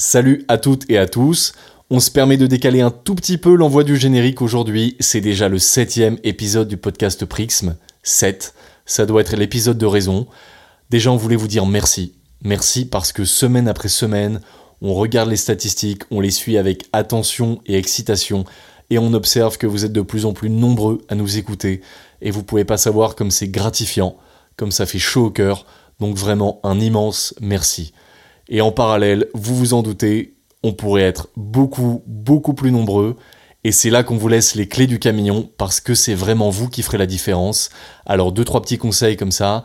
Salut à toutes et à tous. On se permet de décaler un tout petit peu l'envoi du générique aujourd'hui. C'est déjà le septième épisode du podcast Prixm. 7. Ça doit être l'épisode de raison. Déjà, on voulait vous dire merci. Merci parce que semaine après semaine, on regarde les statistiques, on les suit avec attention et excitation, et on observe que vous êtes de plus en plus nombreux à nous écouter, et vous pouvez pas savoir comme c'est gratifiant, comme ça fait chaud au cœur, donc vraiment un immense merci. Et en parallèle, vous vous en doutez, on pourrait être beaucoup, beaucoup plus nombreux. Et c'est là qu'on vous laisse les clés du camion parce que c'est vraiment vous qui ferez la différence. Alors deux, trois petits conseils comme ça.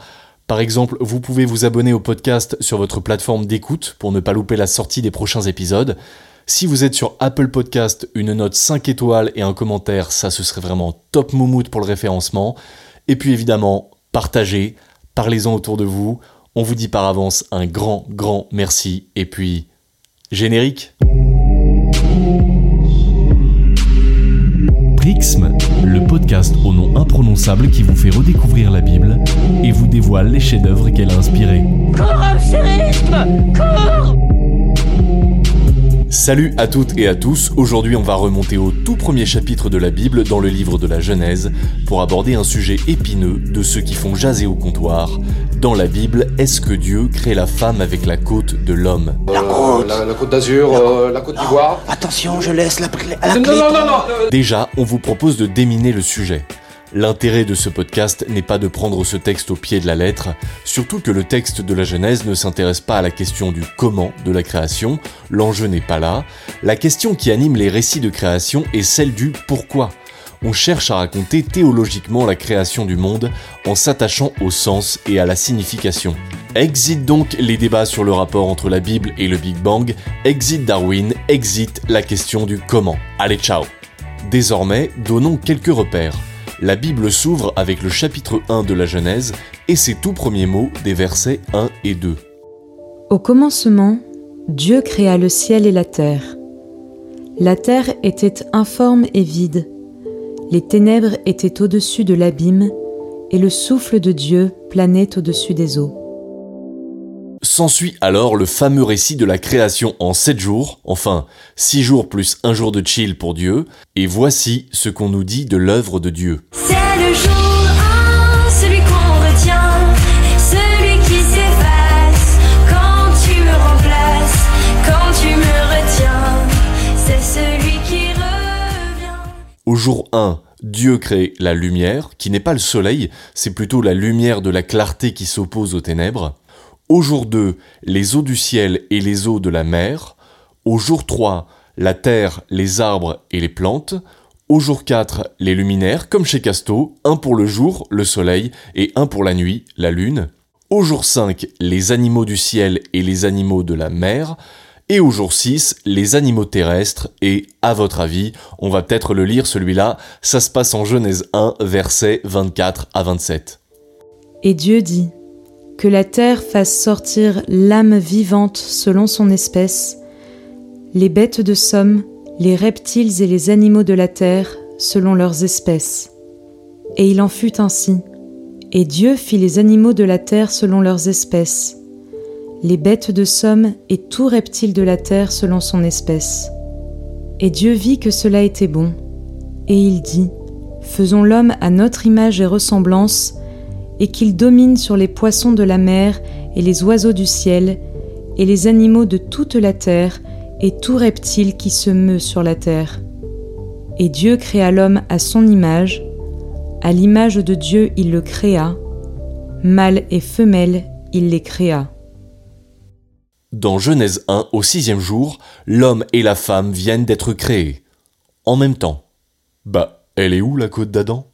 Par exemple, vous pouvez vous abonner au podcast sur votre plateforme d'écoute pour ne pas louper la sortie des prochains épisodes. Si vous êtes sur Apple Podcast, une note 5 étoiles et un commentaire, ça ce serait vraiment top moumoute pour le référencement. Et puis évidemment, partagez, parlez-en autour de vous. On vous dit par avance un grand, grand merci. Et puis, générique Prixm, le podcast au nom imprononçable qui vous fait redécouvrir la Bible et vous dévoile les chefs-d'œuvre qu'elle a inspirés. Cours, Salut à toutes et à tous, aujourd'hui on va remonter au tout premier chapitre de la Bible dans le livre de la Genèse pour aborder un sujet épineux de ceux qui font jaser au comptoir. Dans la Bible, est-ce que Dieu crée la femme avec la côte de l'homme La côte La, la côte d'Azur, euh, la côte d'Ivoire. Attention, je laisse la, clé- la Non, clé. non, non, non, euh, Déjà, on vous propose de déminer le sujet. L'intérêt de ce podcast n'est pas de prendre ce texte au pied de la lettre, surtout que le texte de la Genèse ne s'intéresse pas à la question du comment de la création, l'enjeu n'est pas là. La question qui anime les récits de création est celle du pourquoi. On cherche à raconter théologiquement la création du monde en s'attachant au sens et à la signification. Exit donc les débats sur le rapport entre la Bible et le Big Bang, exit Darwin, exit la question du comment. Allez, ciao Désormais, donnons quelques repères. La Bible s'ouvre avec le chapitre 1 de la Genèse et ses tout premiers mots des versets 1 et 2. Au commencement, Dieu créa le ciel et la terre. La terre était informe et vide. Les ténèbres étaient au-dessus de l'abîme, et le souffle de Dieu planait au-dessus des eaux. S'ensuit alors le fameux récit de la création en 7 jours, enfin 6 jours plus un jour de chill pour Dieu, et voici ce qu'on nous dit de l'œuvre de Dieu. C'est le jour jour 1, Dieu crée la lumière, qui n'est pas le soleil, c'est plutôt la lumière de la clarté qui s'oppose aux ténèbres. Au jour 2, les eaux du ciel et les eaux de la mer. Au jour 3, la terre, les arbres et les plantes. Au jour 4, les luminaires, comme chez Casto, un pour le jour, le soleil, et un pour la nuit, la lune. Au jour 5, les animaux du ciel et les animaux de la mer. Et au jour 6, les animaux terrestres. Et, à votre avis, on va peut-être le lire celui-là, ça se passe en Genèse 1, versets 24 à 27. Et Dieu dit Que la terre fasse sortir l'âme vivante selon son espèce, les bêtes de somme, les reptiles et les animaux de la terre selon leurs espèces. Et il en fut ainsi. Et Dieu fit les animaux de la terre selon leurs espèces, les bêtes de somme et tout reptile de la terre selon son espèce. Et Dieu vit que cela était bon. Et il dit, Faisons l'homme à notre image et ressemblance, et qu'il domine sur les poissons de la mer et les oiseaux du ciel, et les animaux de toute la terre, et tout reptile qui se meut sur la terre. Et Dieu créa l'homme à son image, à l'image de Dieu il le créa, mâle et femelle il les créa. Dans Genèse 1, au sixième jour, l'homme et la femme viennent d'être créés. En même temps. Bah, elle est où la côte d'Adam?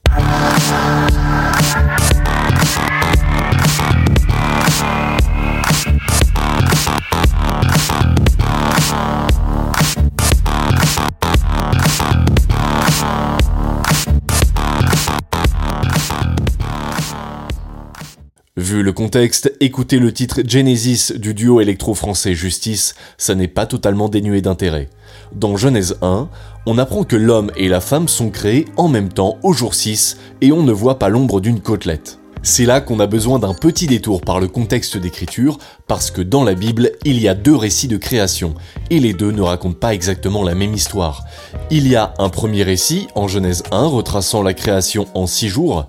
Vu le contexte, écouter le titre Genesis du duo électro-français Justice, ça n'est pas totalement dénué d'intérêt. Dans Genèse 1, on apprend que l'homme et la femme sont créés en même temps au jour 6 et on ne voit pas l'ombre d'une côtelette. C'est là qu'on a besoin d'un petit détour par le contexte d'écriture, parce que dans la Bible, il y a deux récits de création, et les deux ne racontent pas exactement la même histoire. Il y a un premier récit, en Genèse 1, retraçant la création en six jours,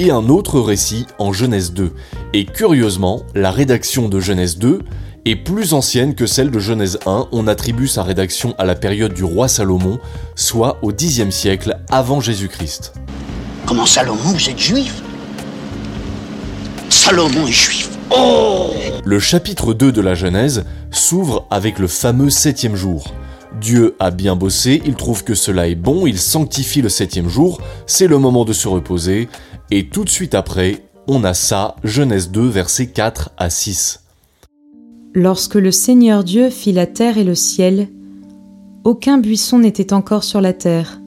et un autre récit en Genèse 2. Et curieusement, la rédaction de Genèse 2 est plus ancienne que celle de Genèse 1, on attribue sa rédaction à la période du roi Salomon, soit au Xe siècle avant Jésus-Christ. Comment Salomon, vous êtes juif? Salomon est juif. Le chapitre 2 de la Genèse s'ouvre avec le fameux septième jour. Dieu a bien bossé, il trouve que cela est bon, il sanctifie le septième jour, c'est le moment de se reposer, et tout de suite après, on a ça, Genèse 2, versets 4 à 6. Lorsque le Seigneur Dieu fit la terre et le ciel, aucun buisson n'était encore sur la terre,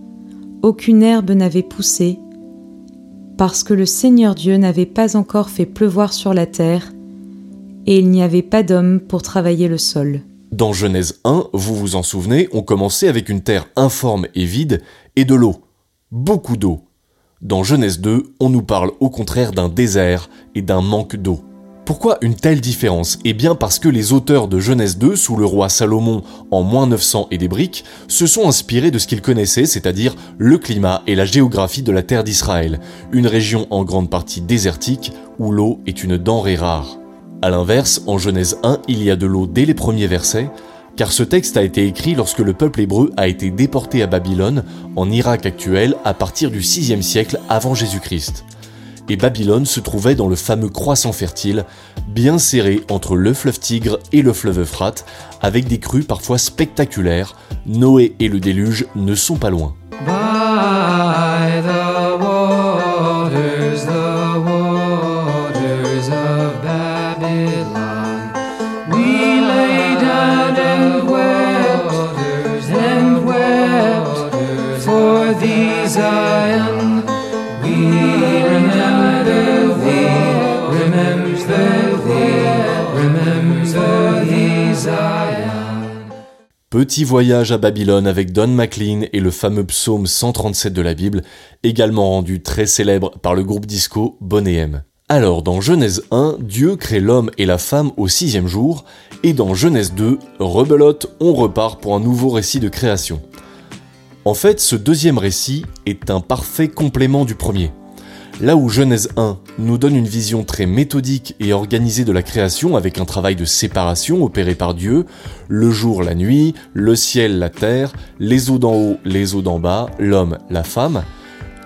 aucune herbe n'avait poussé, parce que le Seigneur Dieu n'avait pas encore fait pleuvoir sur la terre, et il n'y avait pas d'homme pour travailler le sol. Dans Genèse 1, vous vous en souvenez, on commençait avec une terre informe et vide, et de l'eau. Beaucoup d'eau. Dans Genèse 2, on nous parle au contraire d'un désert et d'un manque d'eau. Pourquoi une telle différence? Eh bien parce que les auteurs de Genèse 2, sous le roi Salomon en moins 900 et des briques, se sont inspirés de ce qu'ils connaissaient, c'est-à-dire le climat et la géographie de la terre d'Israël, une région en grande partie désertique où l'eau est une denrée rare. A l'inverse, en Genèse 1, il y a de l'eau dès les premiers versets, car ce texte a été écrit lorsque le peuple hébreu a été déporté à Babylone, en Irak actuel, à partir du 6e siècle avant Jésus-Christ et Babylone se trouvait dans le fameux croissant fertile, bien serré entre le fleuve Tigre et le fleuve Euphrate, avec des crues parfois spectaculaires. Noé et le déluge ne sont pas loin. Petit voyage à Babylone avec Don McLean et le fameux psaume 137 de la Bible, également rendu très célèbre par le groupe disco Bonnet M. Alors, dans Genèse 1, Dieu crée l'homme et la femme au sixième jour, et dans Genèse 2, rebelote, on repart pour un nouveau récit de création. En fait, ce deuxième récit est un parfait complément du premier. Là où Genèse 1 nous donne une vision très méthodique et organisée de la création avec un travail de séparation opéré par Dieu, le jour, la nuit, le ciel, la terre, les eaux d'en haut, les eaux d'en bas, l'homme, la femme,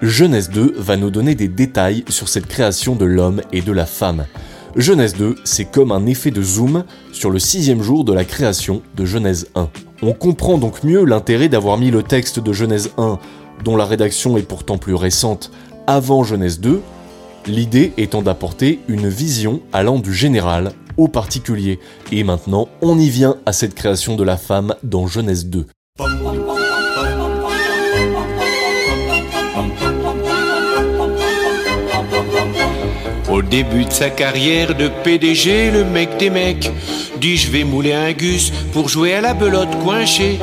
Genèse 2 va nous donner des détails sur cette création de l'homme et de la femme. Genèse 2, c'est comme un effet de zoom sur le sixième jour de la création de Genèse 1. On comprend donc mieux l'intérêt d'avoir mis le texte de Genèse 1, dont la rédaction est pourtant plus récente, avant Genèse 2, l'idée étant d'apporter une vision allant du général au particulier. Et maintenant, on y vient à cette création de la femme dans Genèse 2. Début de sa carrière de PDG, le mec des mecs dit je vais mouler un gus pour jouer à la belote coinchée.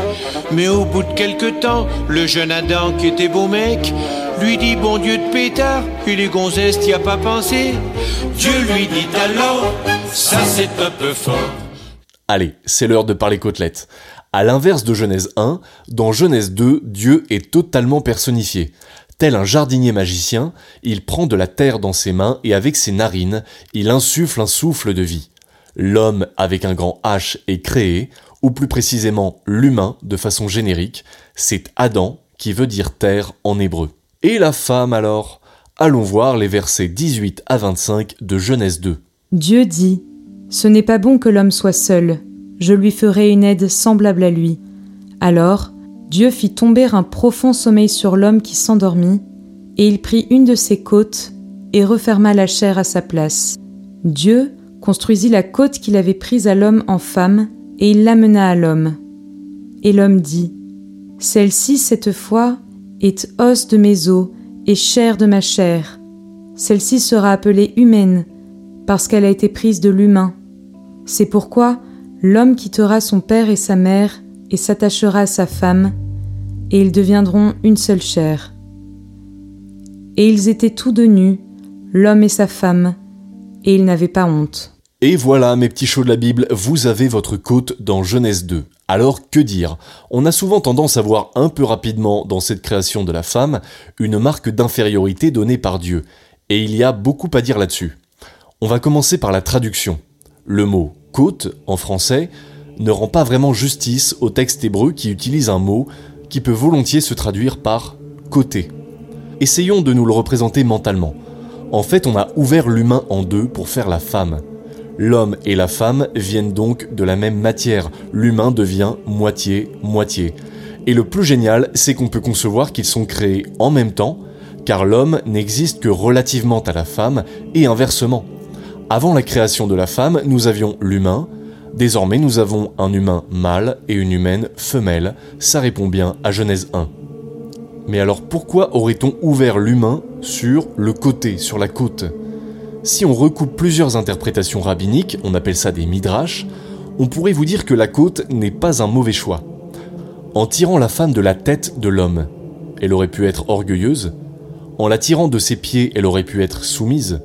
Mais au bout de quelques temps, le jeune Adam qui était beau mec lui dit bon Dieu de pétard, et les gonzesses t'y a pas pensé? Dieu lui dit alors, ça c'est un peu fort. Allez, c'est l'heure de parler côtelettes. À l'inverse de Genèse 1, dans Genèse 2, Dieu est totalement personnifié. Tel un jardinier magicien, il prend de la terre dans ses mains et avec ses narines, il insuffle un souffle de vie. L'homme avec un grand H est créé, ou plus précisément l'humain de façon générique, c'est Adam qui veut dire terre en hébreu. Et la femme alors? Allons voir les versets 18 à 25 de Genèse 2. Dieu dit Ce n'est pas bon que l'homme soit seul, je lui ferai une aide semblable à lui. Alors, Dieu fit tomber un profond sommeil sur l'homme qui s'endormit, et il prit une de ses côtes et referma la chair à sa place. Dieu construisit la côte qu'il avait prise à l'homme en femme, et il l'amena à l'homme. Et l'homme dit Celle-ci, cette fois, est os de mes os et chair de ma chair. Celle-ci sera appelée humaine, parce qu'elle a été prise de l'humain. C'est pourquoi l'homme quittera son père et sa mère et s'attachera à sa femme, et ils deviendront une seule chair. Et ils étaient tous deux nus, l'homme et sa femme, et ils n'avaient pas honte. Et voilà, mes petits chauds de la Bible, vous avez votre côte dans Genèse 2. Alors que dire? On a souvent tendance à voir un peu rapidement dans cette création de la femme une marque d'infériorité donnée par Dieu. Et il y a beaucoup à dire là-dessus. On va commencer par la traduction. Le mot côte en français ne rend pas vraiment justice au texte hébreu qui utilise un mot qui peut volontiers se traduire par côté. Essayons de nous le représenter mentalement. En fait, on a ouvert l'humain en deux pour faire la femme. L'homme et la femme viennent donc de la même matière. L'humain devient moitié-moitié. Et le plus génial, c'est qu'on peut concevoir qu'ils sont créés en même temps, car l'homme n'existe que relativement à la femme et inversement. Avant la création de la femme, nous avions l'humain, désormais nous avons un humain mâle et une humaine femelle, ça répond bien à Genèse 1. Mais alors pourquoi aurait-on ouvert l'humain sur le côté, sur la côte? Si on recoupe plusieurs interprétations rabbiniques, on appelle ça des midrash, on pourrait vous dire que la côte n'est pas un mauvais choix. En tirant la femme de la tête de l'homme, elle aurait pu être orgueilleuse, en la tirant de ses pieds, elle aurait pu être soumise,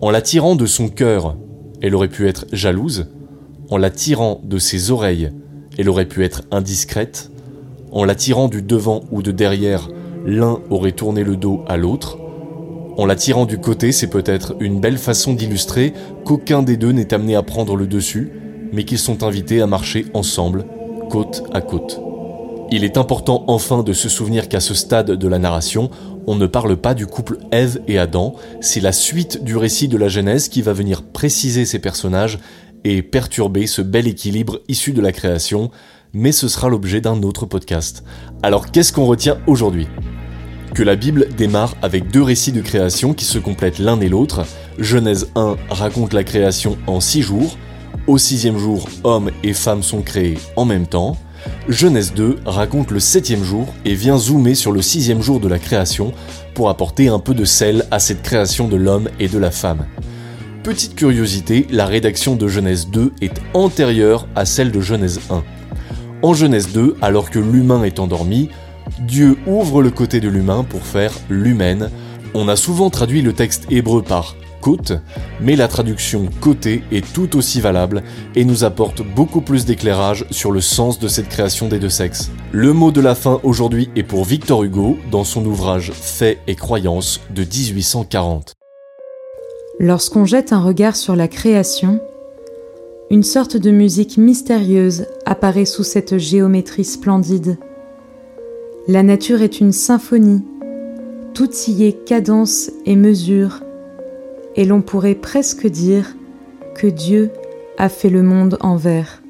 en la tirant de son cœur, elle aurait pu être jalouse, en la tirant de ses oreilles, elle aurait pu être indiscrète, en la tirant du devant ou de derrière, l'un aurait tourné le dos à l'autre, en la tirant du côté, c'est peut-être une belle façon d'illustrer qu'aucun des deux n'est amené à prendre le dessus, mais qu'ils sont invités à marcher ensemble, côte à côte. Il est important enfin de se souvenir qu'à ce stade de la narration, on ne parle pas du couple Ève et Adam, c'est la suite du récit de la Genèse qui va venir préciser ces personnages et perturber ce bel équilibre issu de la création, mais ce sera l'objet d'un autre podcast. Alors qu'est-ce qu'on retient aujourd'hui? Que la Bible démarre avec deux récits de création qui se complètent l'un et l'autre. Genèse 1 raconte la création en six jours. Au sixième jour, hommes et femmes sont créés en même temps. Genèse 2 raconte le septième jour et vient zoomer sur le sixième jour de la création pour apporter un peu de sel à cette création de l'homme et de la femme. Petite curiosité, la rédaction de Genèse 2 est antérieure à celle de Genèse 1. En Genèse 2, alors que l'humain est endormi, Dieu ouvre le côté de l'humain pour faire l'humaine. On a souvent traduit le texte hébreu par côte, mais la traduction côté est tout aussi valable et nous apporte beaucoup plus d'éclairage sur le sens de cette création des deux sexes. Le mot de la fin aujourd'hui est pour Victor Hugo dans son ouvrage Faits et croyances de 1840. Lorsqu'on jette un regard sur la création, une sorte de musique mystérieuse apparaît sous cette géométrie splendide. La nature est une symphonie, tout y est cadence et mesure, et l'on pourrait presque dire que Dieu a fait le monde en verre.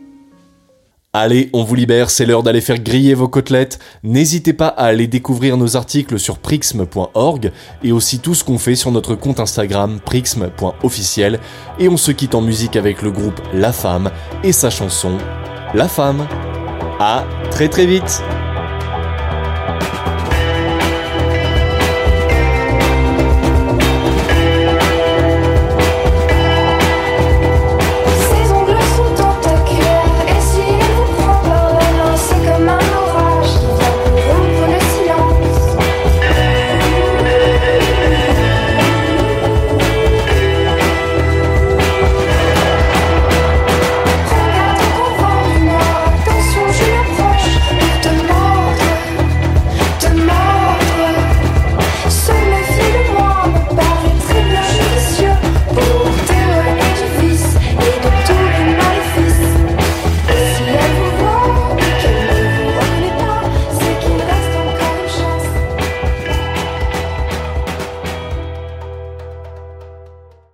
Allez, on vous libère, c'est l'heure d'aller faire griller vos côtelettes. N'hésitez pas à aller découvrir nos articles sur prixme.org et aussi tout ce qu'on fait sur notre compte Instagram prixme.officiel. Et on se quitte en musique avec le groupe La Femme et sa chanson La Femme. À très très vite